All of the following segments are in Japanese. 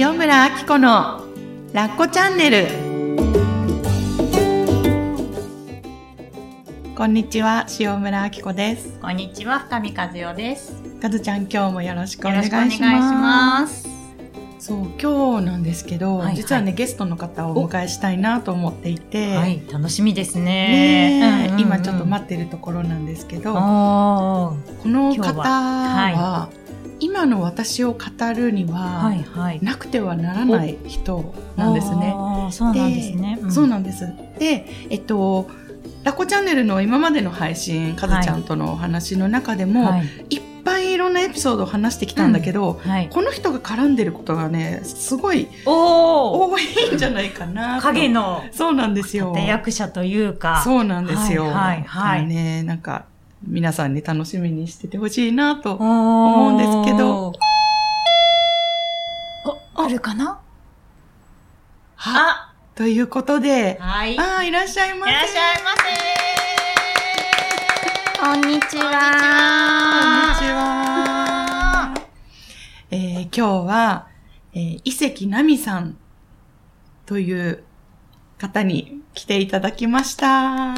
塩村あき子のラッコチャンネル。こんにちは塩村あき子です。こんにちは深見和代です。かずちゃん今日もよろしくお願いしまます。すそう今日なんですけど、はいはい。実はねゲストの方をお迎えしたいなと思っていて、はい楽しみですね。ねえ今ちょっとっ待ってるところなんですけど、この方はは、今の私を語るには、はいはい。なくてはならない人なんですね。そうなんですね。そうなんです。で、えっと、ラコチャンネルの今までの配信、かずちゃんとのお話の中でも、はい。い、っぱいいろんなエピソードを話してきたんだけど、はい。この人が絡んでることがね、すごい多いんじゃないかなと。影のそうなんですよ。立役者というか。そうなんですよ。はいはいはい。ね、なんか、皆さんに楽しみにしててほしいなと。思うんですけどおあるかな？は、ということで、はいいああ、いらっしゃいませ。らっしゃいませこんにち。はこんにちは。えー今日は、えー伊関奈美さんという方に来ていただきました。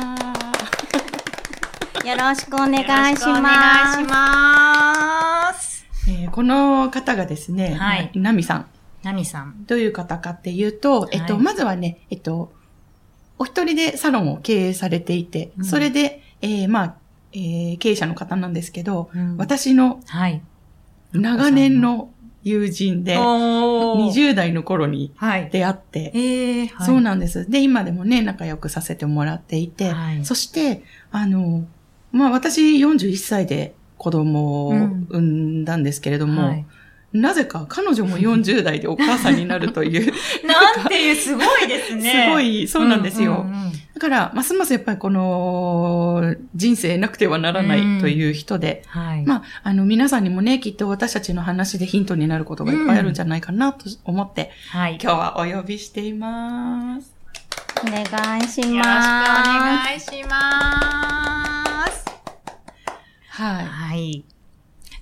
よろしくお願いしまよろしくお願いします。えーこの方がですね、はい。奈美さん。ナミさん。どういう方かっていうと、えっと、はいまずはね、えっと、お一人でサロンを経営されていて、うん。それで、えーまあ、えー経営者の方なんですけど、うん。私のはい。長年の友人で、おー。20代の頃にはい。出会って、ええはい。そうなんです。で、今でもね、仲良くさせてもらっていて、はい。そして、あの、まあ私41歳で子供をうん産んだんですけれども、はいなぜか彼女も40代でお母さんになるという、なんていう、すごいですね。すごい、そうなんですよ。うんうんうんだから、ますますやっぱりこの人生なくてはならないという人で、はい。まあ、あの皆さんにもね、きっと私たちの話でヒントになることがいっぱいあるんじゃないかなと思って、はい。今日はお呼びしています。お願いしよろしくおます。願いします。はい。はい。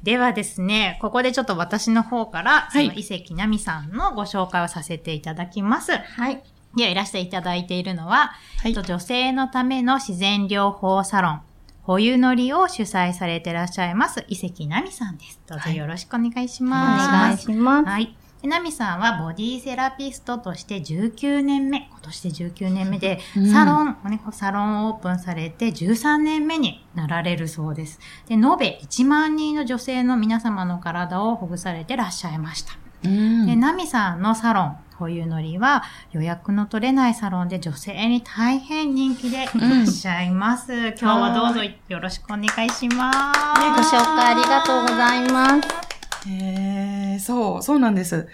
ではですね、ここでちょっと私の方から、そはいの伊関奈美さんのご紹介をさせていただきます。はい。では、いらしていただいているのは、はいえっと女性のための自然療法サロン、保有のりを主催されていらっしゃいます、伊関奈美さんです。どうぞはいよろしくお願いしおます。願いします。はい。でナミさんはボディセラピストとして19年目、今年で19年目で、うんサロン、ね、サロンをオープンされて13年目になられるそうです。で、延べ1万人の女性の皆様の体をほぐされてらっしゃいました。うんで、ナミさんのサロン、保有のりは予約の取れないサロンで女性に大変人気でいらっしゃいます。今日はどうぞよろしくお願いします。ご紹介ありがとうございます。へーそう、そうなんです。はい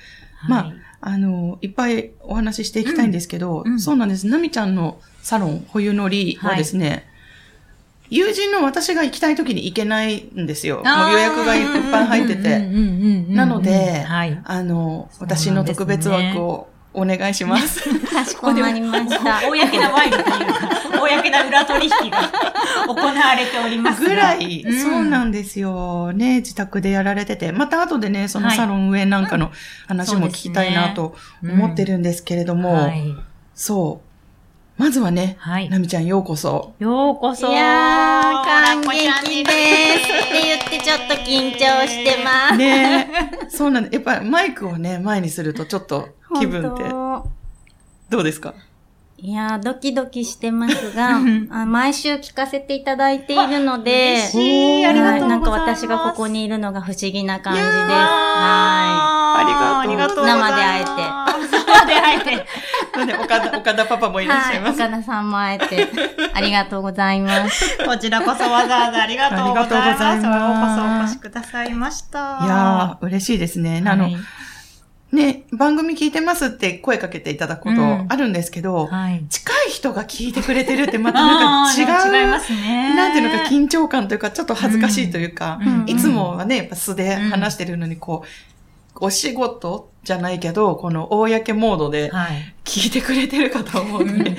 まあ、あの、いっぱいお話ししていきたいんですけど、うんうんそうなんです。なみちゃんのサロン、保有のりはですね、友人の私が行きたい時に行けないんですよ。もう予約がいっぱい入ってて。なのではい。あの、私の特別枠をお願いします。かしこまりました。公なワイドというか、公な裏取引が行われておりますが。ぐらい、うんそうなんですよ。ね、自宅でやられてて。また後でね、そのはいサロン上なんかの話も聞きたいなと思ってるんですけれども、はい。そう。まずはね、はいなみちゃんようこそ。ようこそ。いやー、感激です。って言ってちょっと緊張してます。ねそうなんだ。やっぱりマイクをね、前にするとちょっと気分ってどうですか？いやー、ドキドキしてますが、あ毎週聞かせていただいているので、嬉しいありがとうございますなんか私がここにいるのが不思議な感じです。はあありがとうございます生で会えて生で会えて。岡田、岡田パパもいい。はい。らっしゃいます。岡田さんも会えて、ありがとうございます。こちらこそわざわざありがとうございます。ありがとうございますようこそお越しくださいました。いやー、嬉しいですね。あの、はいね、番組聞いてますって声かけていただくこうんとあるんですけど、はい。近い人が聞いてくれてるってまたなんか違う、違いますね。なんていうのか緊張感というか、ちょっと恥ずかしいというか、うんいつもはね、やっぱ素で話してるのに、こう、お仕事じゃないけど、この公モードではい。聞いてくれてるかと思うとね、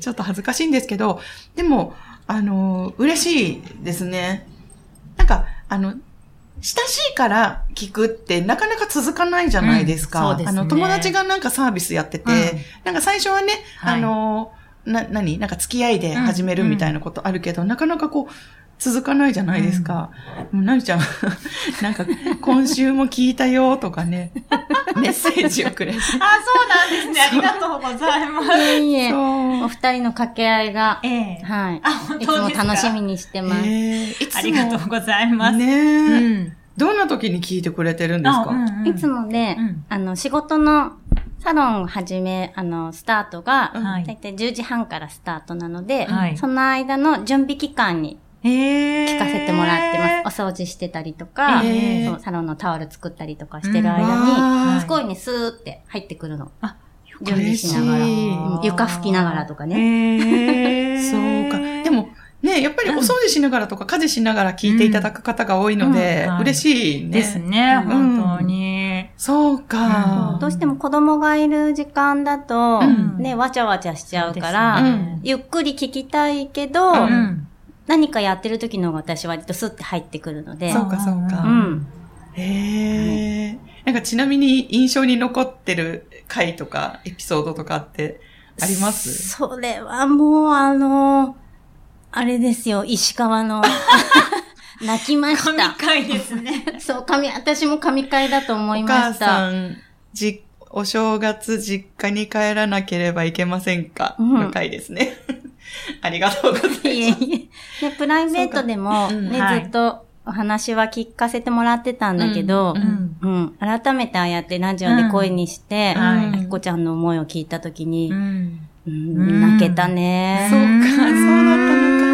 ちょっと恥ずかしいんですけど、でも、あの、嬉しいですね。なんか、あの、親しいから聞くってなかなか続かないじゃないですか。うんすね。あの、友達がなんかサービスやってて、うん。なんか最初はね、はい。あの、な、何？なんか付き合いで始めるみたいなことあるけど、なかなかこう、続かないじゃないですか。でもなみちゃん、なんか、今週も聞いたよとかね、メッセージをくれて。あ、そうなんですね。ありがとうございます。いえいえ、そうお二人の掛け合いが、ええはい。あ、本いつも当ですか？楽しみにしてます。えーいつもありがとうございます。ねえ、うん。どんな時に聞いてくれてるんですか、あうんうんいつもで、うんあの、仕事のサロンを始め、あの、スタートが、はいだいたい10時半からスタートなので、はいその間の準備期間にへ聞かせてもらってます。お掃除してたりとか、そうサロンのタオル作ったりとかしてる間に、ーすごいね、スーって入ってくるの。あ準備しながら、嬉しいうん床拭きながらとかね。そうか。でも、ね、やっぱりお掃除しながらとか家事しながら聞いていただく方が多いので、嬉しいね。ですね、うん本当に。そうか。どうしても子供がいる時間だと、うんね、わちゃわちゃしちゃうから、ゆっくり聞きたいけど。何かやってる時の方が私割とスッて入ってくるので、そうかそうかうん。へえ。なんかちなみに印象に残ってる回とかエピソードとかってあります？それはもうあの、あれですよ、石川の、泣きまし神た。回ですね。そう、神、私も神回だと思いおま母した。さん、じ、お正月実家に帰らなければいけませんか、うんの回ですね。ありがとうございます。いえいえ。で、プライベートでも、ね、はい。ずっとお話は聞かせてもらってたんだけど、うんうん、改めてああやってラジオで声にして、うんはい。あきこちゃんの思いを聞いたときに、ん。うん泣けたね。そうか、うんそうだったのか。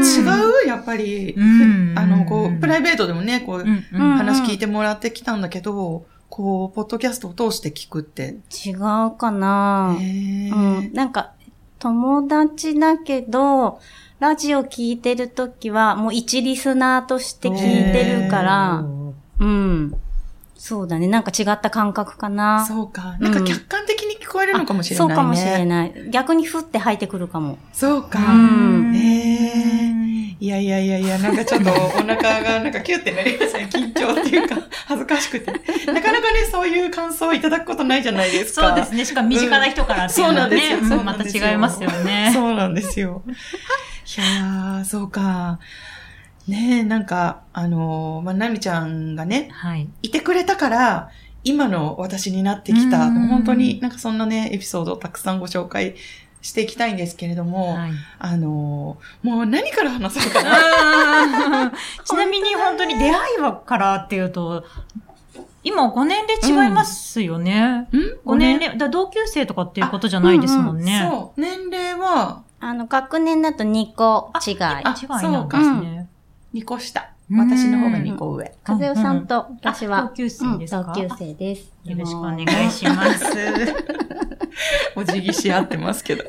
違う？やっぱり、うん。あの、こう、プライベートでもね、こう、うんうん。話聞いてもらってきたんだけど、こう、ポッドキャストを通して聞くって。違うかな。うん、なんか、友達だけど、ラジオ聞いてるときは、もう一リスナーとして聞いてるから、うん。そうだね。なんか違った感覚かな。そうか。なんか客観的に聞こえるのかもしれないね。そうかもしれない。逆にふって入ってくるかも。そうか。うんへーいやいやいやいや、なんかちょっとお腹がなんかキュってなりますね。緊張っていうか、恥ずかしくて。なかなかね、そういう感想をいただくことないじゃないですか。そうですね。しかも身近な人からっていうのはね、うんそうなんですようんまた違いますよね。そうなんですよ。いやー、そうか。ねえ、なんか、あのーまあ、なみちゃんがね、はい。いてくれたから、今の私になってきた、うん本当になんかそんなね、エピソードをたくさんご紹介していきたいんですけれども、はいあのーもう何から話そうかな。ちなみに本当に出会いはからっていうと、今ご年齢違いますよね。ん？ご年齢、だ同級生とかっていうことじゃないですもんね。そう。年齢は、あの、学年だと2個違い。あ、違いなんですね。2個下。うん私の方が2個上。和代さんと私は、あ同級生です同級生です。よろしくお願いします。お辞儀し合ってますけど。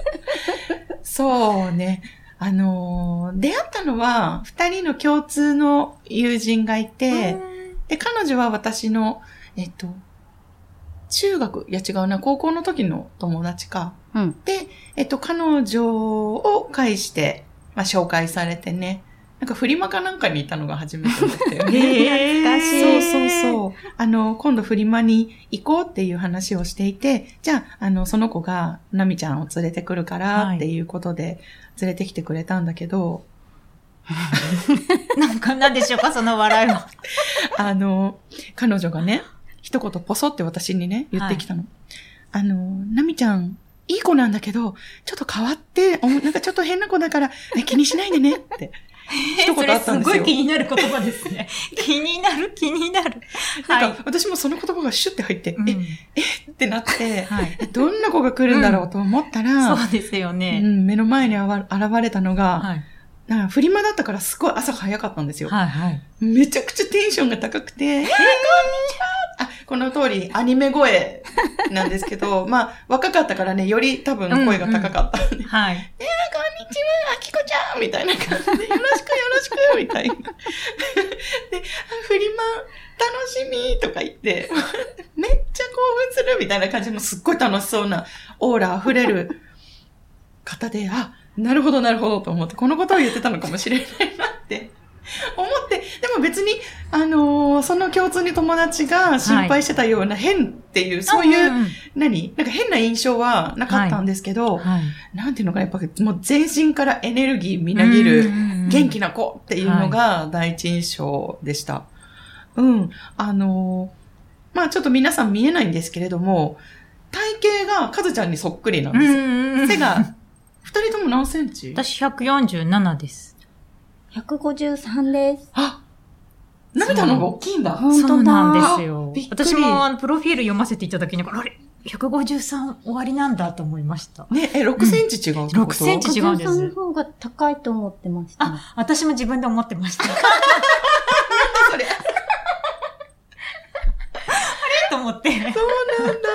そうね。あのー出会ったのは、二人の共通の友人がいて、で、彼女は私の、えっと、中学、いや違うな、高校の時の友達か。うん。で、えっと、彼女を介して、まあ、紹介されてね。なんか、フリマかなんかにいたのが初めてだったよね。へ懐かしいそうそうそう。あの、今度フリマに行こうっていう話をしていて、じゃあ、あの、その子が、ナミちゃんを連れてくるからはいっていうことで、連れてきてくれたんだけど、なんか、なんでしょうか、その笑いは。あの、彼女がね、一言ポソって私にね、言ってきたの。あの、ナミちゃん、いい子なんだけど、ちょっと変わって、おなんかちょっと変な子だから、え気にしないでねって。一 そ言あれすごいったんですよ。気になる言葉ですね。気になる、気になる。なんか、私もその言葉がシュッて入って、うんえってなって、はい。えどんな子が来るんだろうと思ったら、そうですようね。ん、目の前にあわ現れたのが、はい。なんかフリマだったからすごい朝が早かったんですよ。はい、はい。めちゃくちゃテンションが高くて、えー、こんにちはあ、この通りアニメ声なんですけど、まあ、若かったからね、より多分声が高かった。えー、こんにちは、はい。あきこちゃんみたいな感じで、よろしくよろしくみたいな。で、あフリマ楽しみとか言って、めっちゃ興奮するみたいな感じのすっごい楽しそうなオーラ溢れる方で、あ、なるほどなるほどと思って、このことを言ってたのかもしれないなって 思って、でも別に、あのーその共通に友達が心配してたような変っていう、そういう、何？なんか変な印象はなかったんですけど、はい。なんていうのかな、やっぱもう全身からエネルギーみなぎる、元気な。な子っていうのが第一印象でした。うん。あのーまあちょっと皆さん見えないんですけれども、体型がカズちゃんにそっくりなんうですよ。ん背が、二人とも何センチ？私147です。153です。あ、涙の方が大きいんだ。本当だそうなんですよびっ。くり私もあのプロフィール読ませていただきながら、あれ ?153 終わりなんだと思いました。ね、え、6センチ違うってこと、6センチ違うんですの方が高いと思ってました。あ、私も自分で思ってました。それ。と思って。そうなんだ。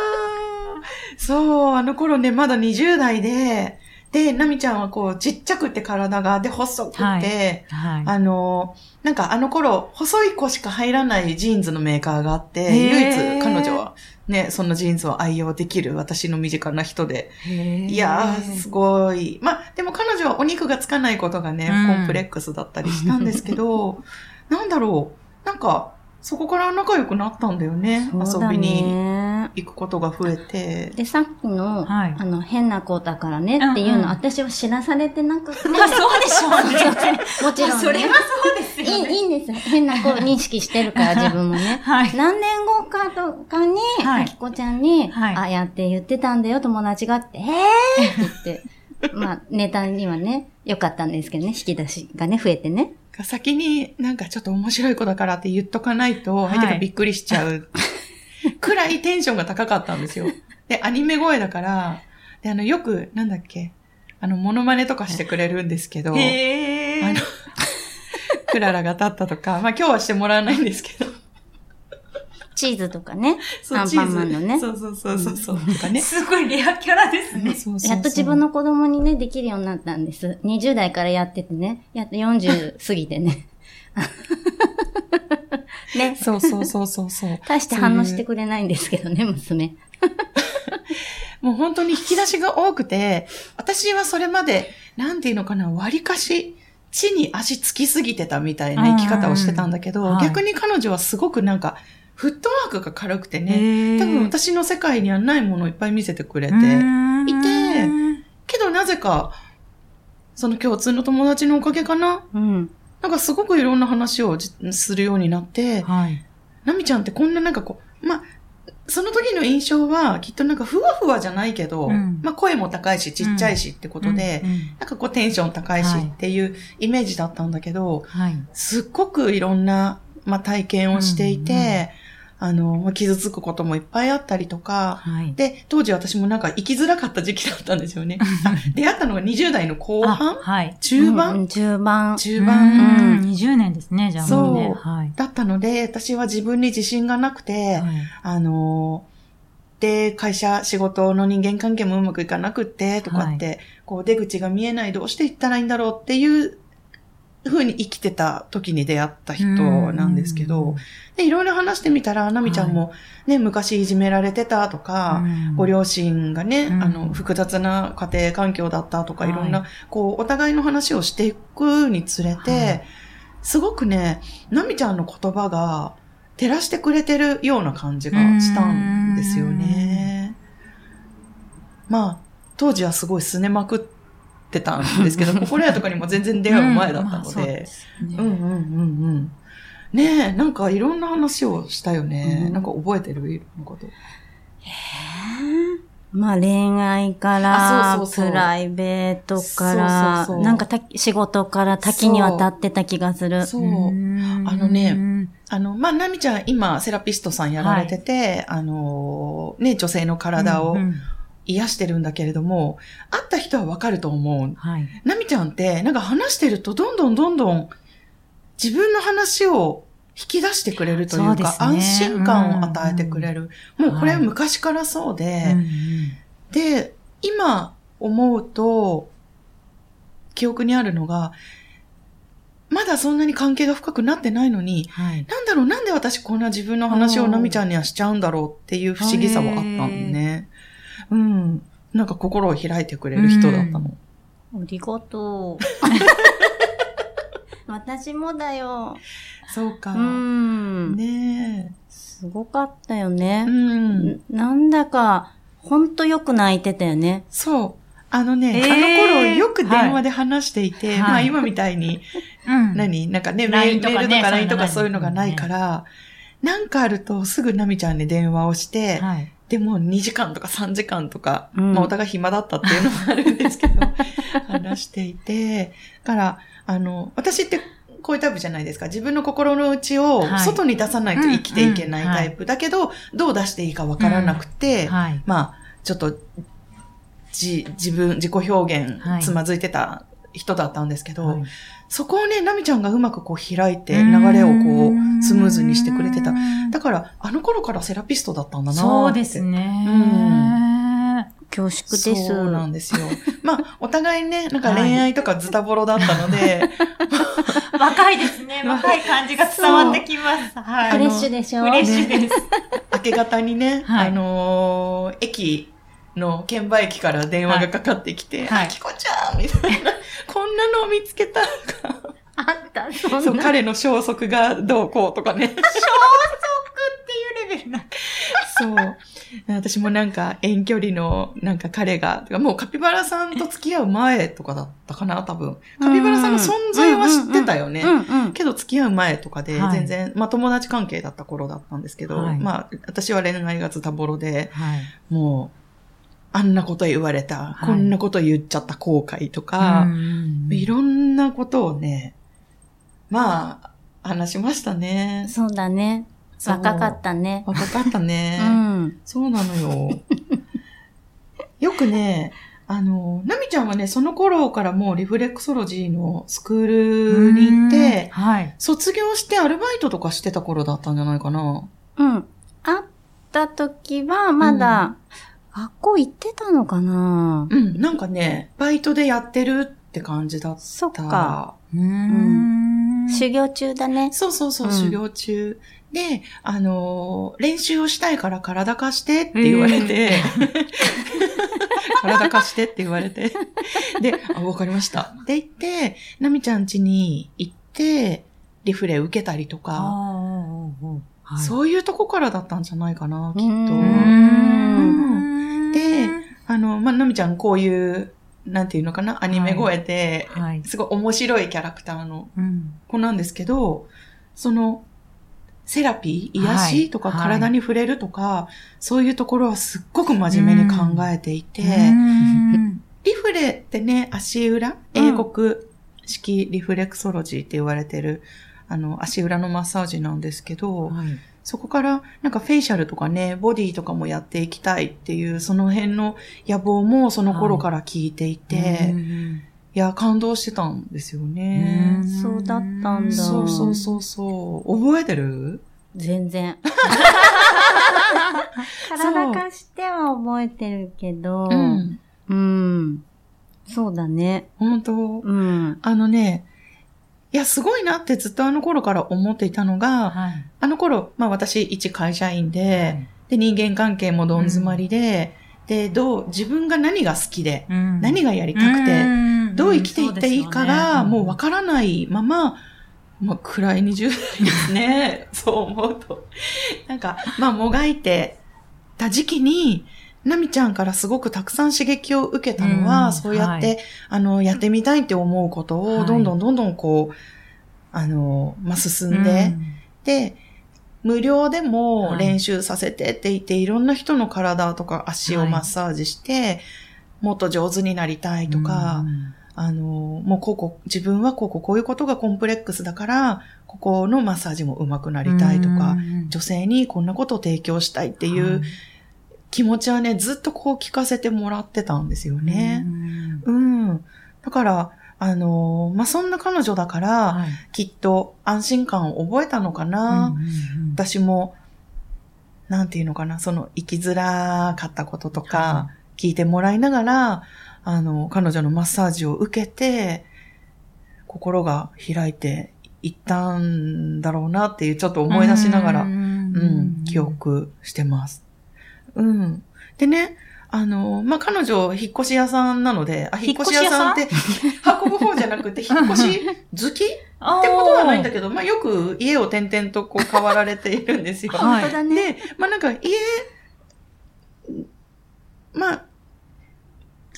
そう、あの頃ね、まだ20代で、で、ナミちゃんはこう、ちっちゃくて体が、で、細くて、はいはい。あの、なんかあの頃、細い子しか入らないジーンズのメーカーがあって、唯一彼女はね、そのジーンズを愛用できる私の身近な人で。いいやー、すごい。まあ、でも彼女はお肉がつかないことがね、うんコンプレックスだったりしたんですけど、なんだろう。なんか、そこから仲良くなったんだよね。そうだ遊びにね。行くことが増えて。で、さっきの、はいあの、変な子だからねっていうの、うんうん私は知らされてなくて。まあそうでしょうね。もちろん、ね。それはそうですよいい、ね。いいんです。変な子を認識してるから、自分もね。はい。何年後かとかに、はいあきこちゃんに、はいあ、やって言ってたんだよ、友達がって、えーって言って、まあ、ネタにはね、良かったんですけどね、引き出しがね、増えてね。先になんかちょっと面白い子だからって言っとかないと、はい相手がびっくりしちゃう。くらいテンションが高かったんですよ。で、アニメ声だから、で、あの、よく、なんだっけ、あの、モノマネとかしてくれるんですけど、へーあの。クララが立ったとか、まあ今日はしてもらわないんですけど、チーズとかね、そうアンパンマンのね。そうそうそうそうそう、とかね。すごいレアキャラですね。そうそうそうやっと自分の子供にね、できるようになったんです。20代からやっててね、やっと40過ぎてね。ね。そうそうそうそうそう。大して反応してくれないんですけどね、娘。もう本当に引き出しが多くて、私はそれまで、なんていうのかな、割かし、地に足つきすぎてたみたいな生き方をしてたんだけど、うんう逆に彼女はすごくなんか、フットワークが軽くてね、ね多分私の世界にはないものをいっぱい見せてくれて、いいてけどなぜか、その共通の友達のおかげかなうん。なんかすごくいろんな話をじするようになって、はい。ナミちゃんってこんななんかこう、まあ、その時の印象はきっとなんかふわふわじゃないけど、うん。まあ声も高いしちっちゃいしってことで、うんうん。なんかこうテンション高いしはい。っていうイメージだったんだけど、はい。すっごくいろんな、まあ、体験をしていて、うんうんあの、まあ傷つくこともいっぱいあったりとか、はい。で、当時私もなんか生きづらかった時期だったんですよね。あ出会ったのが20代の後半？あはい。中盤、うん中盤。中盤、うん20年ですね、じゃあもうね。そうはい。だったので、私は自分に自信がなくて、はいあのーで、会社、仕事の人間関係もうまくいかなくって、とかって、こう出口が見えない、どうしていったらいいんだろうっていう風に生きてた時に出会った人なんですけど、で、いろいろ話してみたら、なみちゃんもね、昔いじめられてたとか、うん。ご両親がね、うん。あの、複雑な家庭環境だったとか、はい。いろんな、こう、お互いの話をしていくにつれて、はい。すごくね、なみちゃんの言葉が照らしてくれてるような感じがしたんですよね。まあ、当時はすごいすねまくってたんですけど、心屋とかにも全然出会う前だったのうんまあそうで、うんうんうんうん。ねえ、なんかいろんな話をしたよね。うん。なんか覚えてるいろんなこと。まあ恋愛かあら、そうそうそう。プライベートから、そうそうそう。なんかた仕事から多岐にわたってた気がする。そう。ん。あのね、あの、まあ、なみちゃん今セラピストさんやられてて、あの、ね、女性の体を癒してるんだけれども、会った人はわかると思う。はい。なみちゃんって、なんか話してるとどんどんどんどん自分の話を引き出してくれるというか、そうね安心感を与えてくれる。もうこれははい昔からそうで、うんうんで、今思うと、記憶にあるのが、まだそんなに関係が深くなってないのに、はい。なんだろう、なんで私こんな自分の話をなみちゃんにはしちゃうんだろうっていう不思議さはあったのね。うん。なんか心を開いてくれる人だったの。ありがとう。私もだよ。そうか。うん。ねすごかったよえ。ねう。ん。なんだか、ほんとよく泣いてたよね。そう。あのね、えーあの頃よく電話で話していて、はいまあ今みたいに、うん。何？なんかね、メールとかとかね LINE とかそそうういううのがないから、なんかあるとすぐナミちゃんに電話をして、はい。でも2時間とか3時間とか、うん。まあお互い暇だったっていうのもあるんですけど、話していて、だから、あの、私ってこういうタイプじゃないですか。自分の心の内をはい。外に出さないと生きていけないうんうん。タイプ。だけど、どう出していいかわからなくて、はい。まあ、ちょっと、じ、自分、自己表現は、い。つまずいてた人だったんですけど、はいそこをね、ナミちゃんがうまくこう開いて、流れをこう、スムーズにしてくれてた。だから、あの頃からセラピストだったんだなそうですね。恐縮です。そうなんですよ。まあ、お互いね、なんか恋愛とかズタボロだったので、若いですね。若い感じが伝わってきます。はい。フレッシュでしょフレッシュです。明け方にね、はいあのー駅の券売機から電話がかかってきて、はいあきこちゃんみたいな、こんなのを見つけたとか、あった、そんな。そう、彼の消息がどうこうとかね。っていうレベルな。そう。私もなんか遠距離のなんか彼が、もうカピバラさんと付き合う前とかだったかな、多分。カピバラさんの存在は知ってたよね。けど付き合う前とかではい全然、まあ友達関係だった頃だったんですけど、はいまあ私は恋愛がズタボロで、はい。もう、あんなこと言われた、いこんなこと言っちゃった後悔とか、うんいろんなことをね、まあ、話しましたね。そうだね。若かったね。若かったね。うん。そうなのよ。よくね、あの、ナミちゃんはね、その頃からもうリフレクソロジーのスクールに行って、はい。卒業してアルバイトとかしてた頃だったんじゃないかな。うん。会った時は、まだ、学校行ってたのかな？うん、なんかね、バイトでやってるって感じだっ。そったか。うーん修行中だね。そうそうそう、うん修行中。で、あのー練習をしたいから体貸してって言われて、体貸してって言われて、で、あ、わかりました。って言って、ナミちゃん家に行って、リフレ受けたりとあか、ーはい。そういうとこからだったんじゃないかな、きっと。で、あの、まあ、ナミちゃんこういう、なんていうのかな、アニメ声で、はい。すごい面白いキャラクターのうん。子なんですけど、その、セラピー、癒はい。しとかはい体に触れるとか、そういうところはすっごく真面目に考えていて、うん。リフレってね、足裏、英国式リフレクソロジーって言われてる、あの、足裏のマッサージなんですけど、はいそこからなんかフェイシャルとかね、ボディとかもやっていきたいっていう、その辺の野望もその頃から聞いていて、うんいや、感動してたんですよね。そうだったんだそうそうそうそう。覚えてる？全然。体貸しては覚えてるけど、うん。うん。そうだね。本当？うん。あのね、いや、すごいなってずっとあの頃から思っていたのが、はい。あの頃、まあ私一会社員で、で、人間関係もどん詰まりで、で、どう、自分が何が好きで、うん。何がやりたくて、うん。どう生きていっていいかが、もうわかからないまま、まあ、暗い20代ですね。そう思うと。なんか、まあ、もがいてた時期に、ナミちゃんからすごくたくさん刺激を受けたのは、うんそうやって、はい。あの、やってみたいって思うことを、はい。どんどんどんどんこう、あの、まあ、進んで、で、無料でもはい。練習させてって言って、い、ろんな人の体とか足をマッサージして、もっと上手になりたいとか、あの、もうこうこう、自分はこうこうこういうことがコンプレックスだから、ここのマッサージも上手くなりたいとか、女性にこんなことを提供したいっていう気持ちはね、ずっとこう聞かせてもらってたんですよね。うん。だから、あの、まあ、そんな彼女だから、きっと安心感を覚えたのかな。私も、なんていうのかな、その生きづらかったこととか、聞いてもらいながら、あの、彼女のマッサージを受けて、心が開いていったんだろうなっていう、ちょっと思い出しながら、うん、記憶してます。うん。でね、あの、まあ、彼女、引っ越し屋さんなので、あ、引っ越し屋さん？って、運ぶ方じゃなくて、引っ越し好き？ってことはないんだけど、まあ、よく家を転々とこう変わられているんですよ。はい本当だね。で、まあ、なんか家、まあ、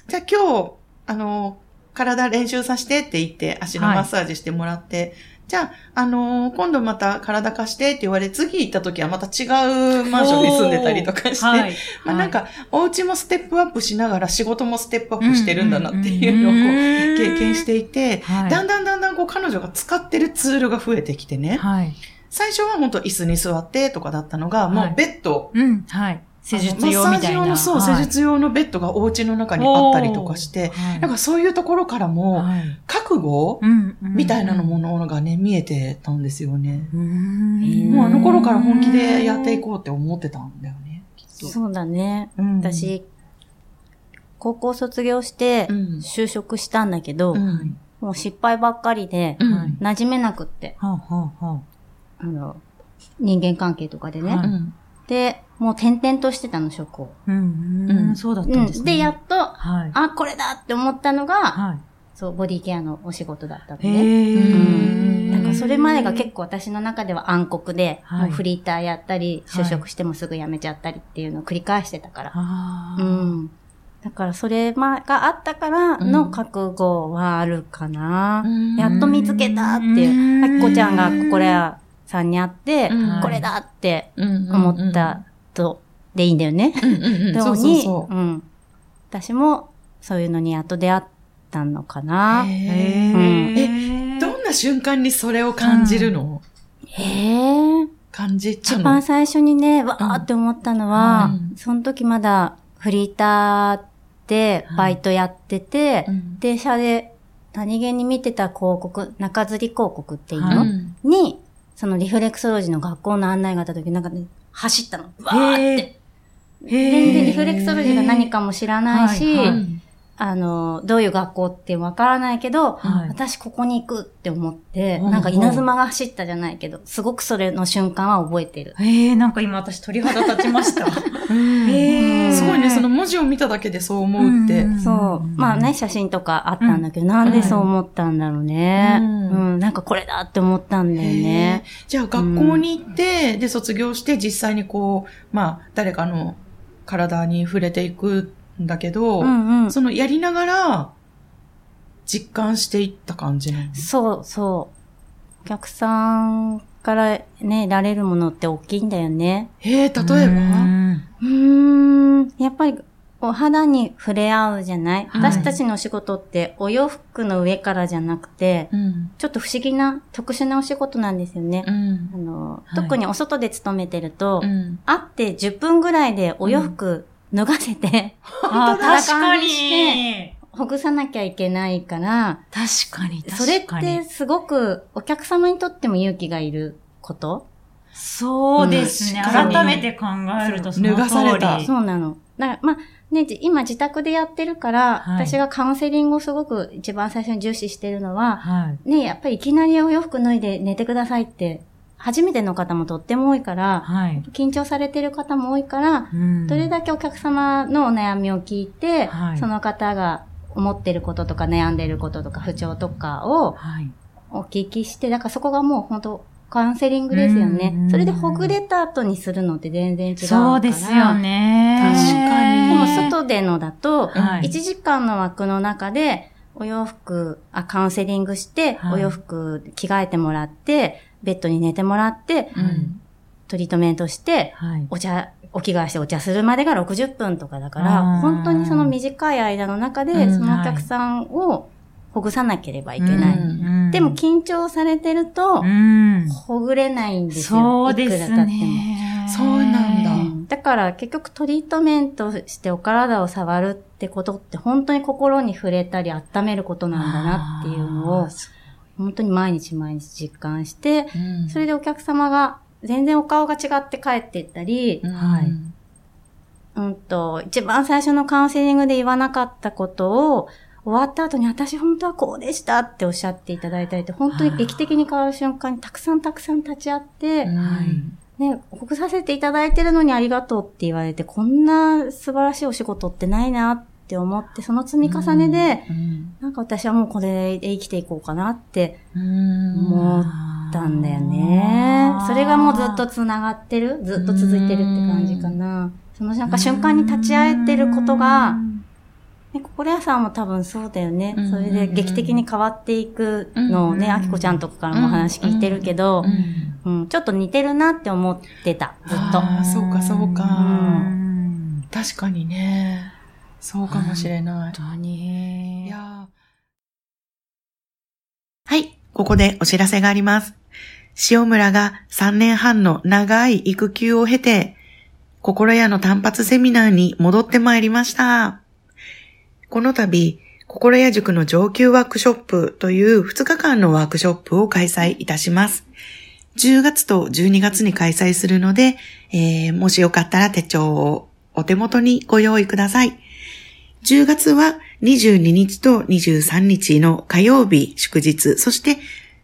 じゃあ今日、あの、体練習させてって言って、足のマッサージしてもらって、じゃあ、あのー今度また体貸してって言われ、次行った時はまた違うマンションに住んでたりとかして、はい。まあなんか、お家もステップアップしながら仕事もステップアップしてるんだなっていうのをこう経験していて、はい。だんだんだんだんこう彼女が使ってるツールが増えてきてね、はい。最初は本当椅子に座ってとかだったのが、もはい。うベッド、うん、はい。施術用みたいな。の、そう、はい施術用のベッドがお家の中にあったりとかして、はいなんかそういうところからも、はい覚悟うんみたいなのものがね、見えてたんですよね。うんもうあの頃から本気でやっていこうって思ってたんだよね、きっと。そうだね。うん、私、高校卒業してうん就職したんだけど、うん。もう失敗ばっかりで、馴染めなくって、はあはあはあの、人間関係とかでね。で、もう転々としてたの、職を。あうんうんそうだったんですね。うんで、やっと、はい。あ、これだって思ったのが、はそう、ボディケアのお仕事だったのい。へね。ーだからそれまでが結構私の中では暗黒で、はいもうフリーターやったり、はい就職してもすぐ辞めちゃったりっていうのを繰り返してたから。うあーん。だからそれまがあったからの覚悟はあるかな。うんやっと見つけたっていう。あきこちゃんがここらさんに会って、うんこれだってうん思ったと、でいいんだよね。うんうんうん。よ そううそう。に、そう。ん。私もそういうのにやっと出会ったのかな。へへーーどんな瞬間にそれを感じるの、へえ。感じたの？一番最初にね、わーって思ったのは、うん。その時まだフリーターでバイトやってて、うん。電車で何気に見てた広告、中吊り広告っていうの、うんに、そのリフレクソロジーの学校の案内があった時、なんかね、走ったの。わーって。全然リフレクソロジーが何かも知らないし、はいはいうんあの、どういう学校ってわからないけど、はい。私ここに行くって思って、うんなんか稲妻が走ったじゃないけど、すごくそれの瞬間は覚えてる。ええなんか今私鳥肌立ちました。うん。へー。すごいね、その文字を見ただけでそう思うって。うん。そう。まあね、写真とかあったんだけど、なんでそう思ったんだろうね。ううん。ん、なんかこれだって思ったんだよね。じゃあ学校に行って、で、卒業して実際にこう、まあ、誰かの体に触れていくんだけど、うんうん。そのやりながら、実感していった感じなの？そうそう。お客さんからね、得られるものって大きいんだよね。えー、例えば？うんうーん。やっぱり、お肌に触れ合うじゃない、はい私たちのお仕事ってお洋服の上からじゃなくて、うん。ちょっと不思議な、特殊なお仕事なんですよね。うんあ。の、はい特にお外で勤めてると、うん。会って10分ぐらいでお洋服脱がせて、あー、当だ確かに。ほぐさなきゃいけないから、確かに、確かに。それってすごくお客様にとっても勇気がいること？そうですね。うん改めて考えるとその通り。脱がされたそうなの。だから、まあ、ね、じ今自宅でやってるから、はい私がカウンセリングをすごく一番最初に重視してるのは、はい。ね、やっぱりいきなりお洋服脱いで寝てくださいって、初めての方もとっても多いから、はい。緊張されてる方も多いから、うんどれだけお客様のお悩みを聞いて、はいその方が思ってることとか悩んでることとか不調とかをはい。お聞きして、だからそこがもう本当カウンセリングですよねうん。それでほぐれた後にするのって全然違うから。そうですよね。確かにでも外でのだと、はい1時間の枠の中で、お洋服、あ、カウンセリングして、はいお洋服着替えてもらって、ベッドに寝てもらって、うん。トリートメントして、はい。お茶、お着替えしてお茶するまでが60分とかだかあら、ー本当にその短い間の中で、うんそのお客さんをほぐさなければいけない。うんでも緊張されてるとう、ん。ほぐれないんですよ。そうですいくら経っても。ね。そうなんだうんだから結局トリートメントしてお体を触るってことって本当に心に触れたり温めることなんだなっていうのを本当に毎日毎日実感して、うん。それでお客様が全然お顔が違って帰っていったり、うん。はい。うんと、一番最初のカウンセリングで言わなかったことを終わった後に私本当はこうでしたっておっしゃっていただいたりって本当に劇的に変わる瞬間にたくさんたくさん立ち会って、うん。はい。ね、告させていただいてるのにありがとうって言われて、こんな素晴らしいお仕事ってないなって思って、その積み重ねで、うんなんか私はもうこれで生きていこうかなってうん思ったんだよね。それがもうずっと繋がってる、ずっと続いてるって感じかな。そのなんか瞬間に立ち会えてることが、ね、心屋さんも多分そうだよねうん。それで劇的に変わっていくのをね、うんあきこちゃんとかからも話聞いてるけどう、んうん、ちょっと似てるなって思ってた、ずっと。あーそうかそうかうん確かにね。そうかもしれない。本当に。いやーはい、ここでお知らせがあります。塩村が3年半の長い育休を経て、心屋の単発セミナーに戻ってまいりました。この度、心屋塾の上級ワークショップという2日間のワークショップを開催いたします。10月と12月に開催するので、えーもしよかったら手帳をお手元にご用意ください。10月は22日と23日の火曜日祝日、そして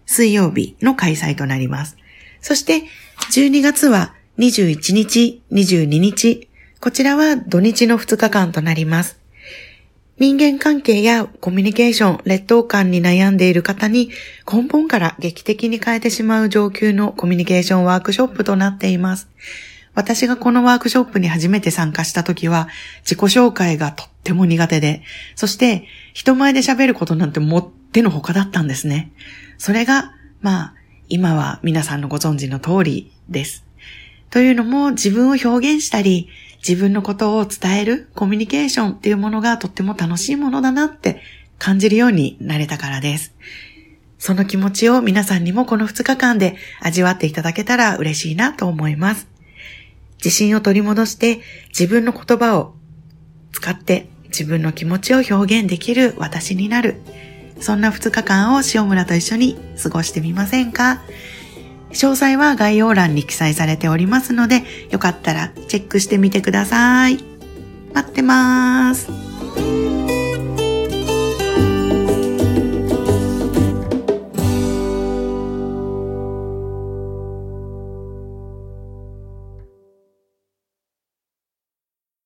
水曜日の開催となります。そして12月は21日、22日、こちらは土日の2日間となります。人間関係やコミュニケーション、劣等感に悩んでいる方に根本から劇的に変えてしまう上級のコミュニケーションワークショップとなっています。私がこのワークショップに初めて参加した時は自己紹介がとっても苦手で、そして人前で喋ることなんてもってのほかだったんですね。それが、まあ、今は皆さんのご存知の通りです。というのも自分を表現したり、自分のことを伝えるコミュニケーションっていうものがとっても楽しいものだなって感じるようになれたからです。その気持ちを皆さんにもこの2日間で味わっていただけたら嬉しいなと思います。自信を取り戻して自分の言葉を使って自分の気持ちを表現できる私になる。そんな2日間を塩村と一緒に過ごしてみませんか？詳細は概要欄に記載されておりますので、よかったらチェックしてみてください。待ってまーす。